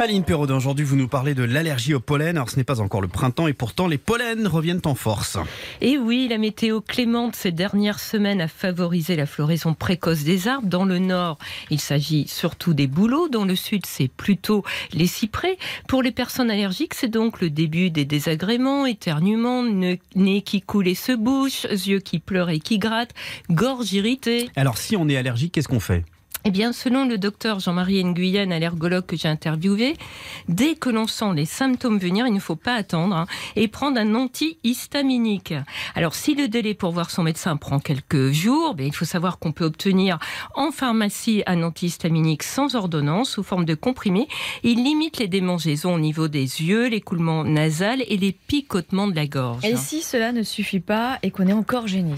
Aline Perraudin, aujourd'hui vous nous parlez de l'allergie au pollen. Alors ce n'est pas encore le printemps et pourtant les pollens reviennent en force. Et oui, la météo clémente ces dernières semaines a favorisé la floraison précoce des arbres. Dans le nord, il s'agit surtout des bouleaux. Dans le sud, c'est plutôt les cyprès. Pour les personnes allergiques, c'est donc le début des désagréments, éternuements, nez qui coule et se bouche, yeux qui pleurent et qui grattent, gorge irritée. Alors si on est allergique, qu'est-ce qu'on fait? Eh bien, selon le docteur Jean-Marie Nguyen, allergologue que j'ai interviewé, dès que l'on sent les symptômes venir, il ne faut pas attendre hein, et prendre un antihistaminique. Alors, si le délai pour voir son médecin prend quelques jours, ben, il faut savoir qu'on peut obtenir en pharmacie un antihistaminique sans ordonnance sous forme de comprimé. Il limite les démangeaisons au niveau des yeux, l'écoulement nasal et les picotements de la gorge. Et si cela ne suffit pas et qu'on est encore gêné?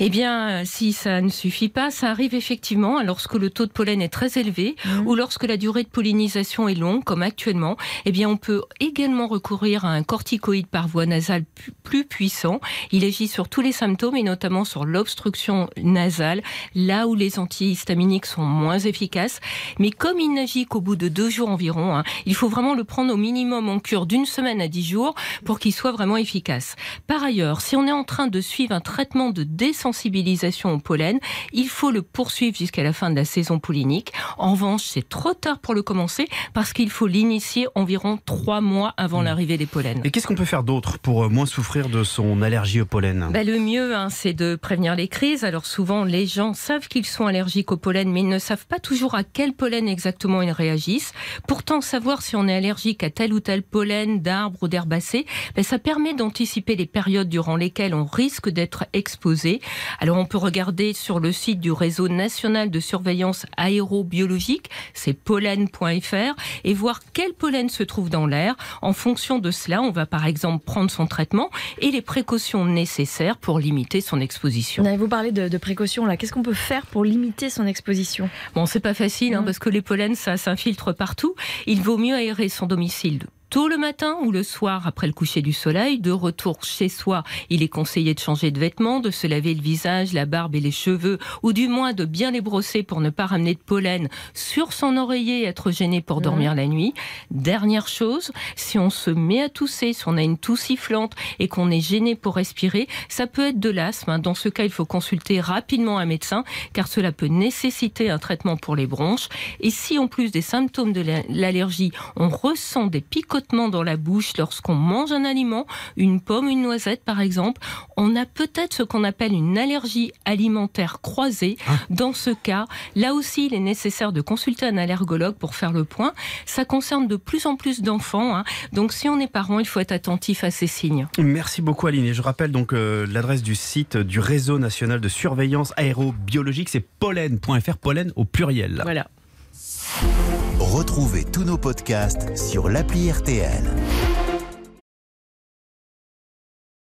Eh bien, si ça ne suffit pas, ça arrive effectivement lorsque le taux de pollen est très élevé mmh. ou lorsque la durée de pollinisation est longue, comme actuellement, eh bien, on peut également recourir à un corticoïde par voie nasale plus puissant. Il agit sur tous les symptômes et notamment sur l'obstruction nasale, là où les antihistaminiques sont moins efficaces. Mais comme il n'agit qu'au bout de deux jours environ, hein, il faut vraiment le prendre au minimum en cure d'une semaine à dix jours pour qu'il soit vraiment efficace. Par ailleurs, si on est en train de suivre un traitement de désensibilisation au pollen, il faut le poursuivre jusqu'à la fin de la saison pollinique. En revanche, c'est trop tard pour le commencer parce qu'il faut l'initier environ trois mois avant hmm. l'arrivée des pollens. Et qu'est-ce qu'on peut faire d'autre pour euh, moins souffrir de son allergie au pollen? Bah, Le mieux, hein, c'est de prévenir les crises. Alors souvent, les gens savent qu'ils sont allergiques au pollen, mais ils ne savent pas toujours à quel pollen exactement ils réagissent. Pourtant, savoir si on est allergique à tel ou tel pollen d'arbre ou d'herbacées, bah, ça permet d'anticiper les périodes durant lesquelles on risque d'être exposé. Alors on peut regarder sur le site du réseau national de surveillance aérobiologique, c'est pollen.fr, et voir quel pollen se trouve dans l'air. En fonction de cela, on va par exemple prendre son traitement et les précautions nécessaires pour limiter son exposition. Vous parlez de, de précautions là. Qu'est-ce qu'on peut faire pour limiter son exposition? Bon, c'est pas facile hein, mmh. parce que les pollens, ça s'infiltre partout. Il vaut mieux aérer son domicile tôt le matin ou le soir après le coucher du soleil. De retour chez soi, il est conseillé de changer de vêtements, de se laver le visage, la barbe et les cheveux, ou du moins de bien les brosser pour ne pas ramener de pollen sur son oreiller et être gêné pour dormir la nuit. Dernière chose, si on se met à tousser, si on a une toux sifflante et qu'on est gêné pour respirer, ça peut être de l'asthme. Dans ce cas, il faut consulter rapidement un médecin car cela peut nécessiter un traitement pour les bronches. Et si en plus des symptômes de l'allergie, on ressent des picotements dans la bouche lorsqu'on mange un aliment, une pomme, une noisette par exemple, on a peut-être ce qu'on appelle une allergie alimentaire croisée. Ah. Dans ce cas, là aussi, il est nécessaire de consulter un allergologue pour faire le point. Ça concerne de plus en plus d'enfants. Hein. Donc si on est parent, il faut être attentif à ces signes. Merci beaucoup Aline. Et je rappelle donc euh, l'adresse du site du réseau national de surveillance aérobiologique, c'est pollen.fr, pollen au pluriel. Voilà. Retrouvez tous nos podcasts sur l'appli RTL.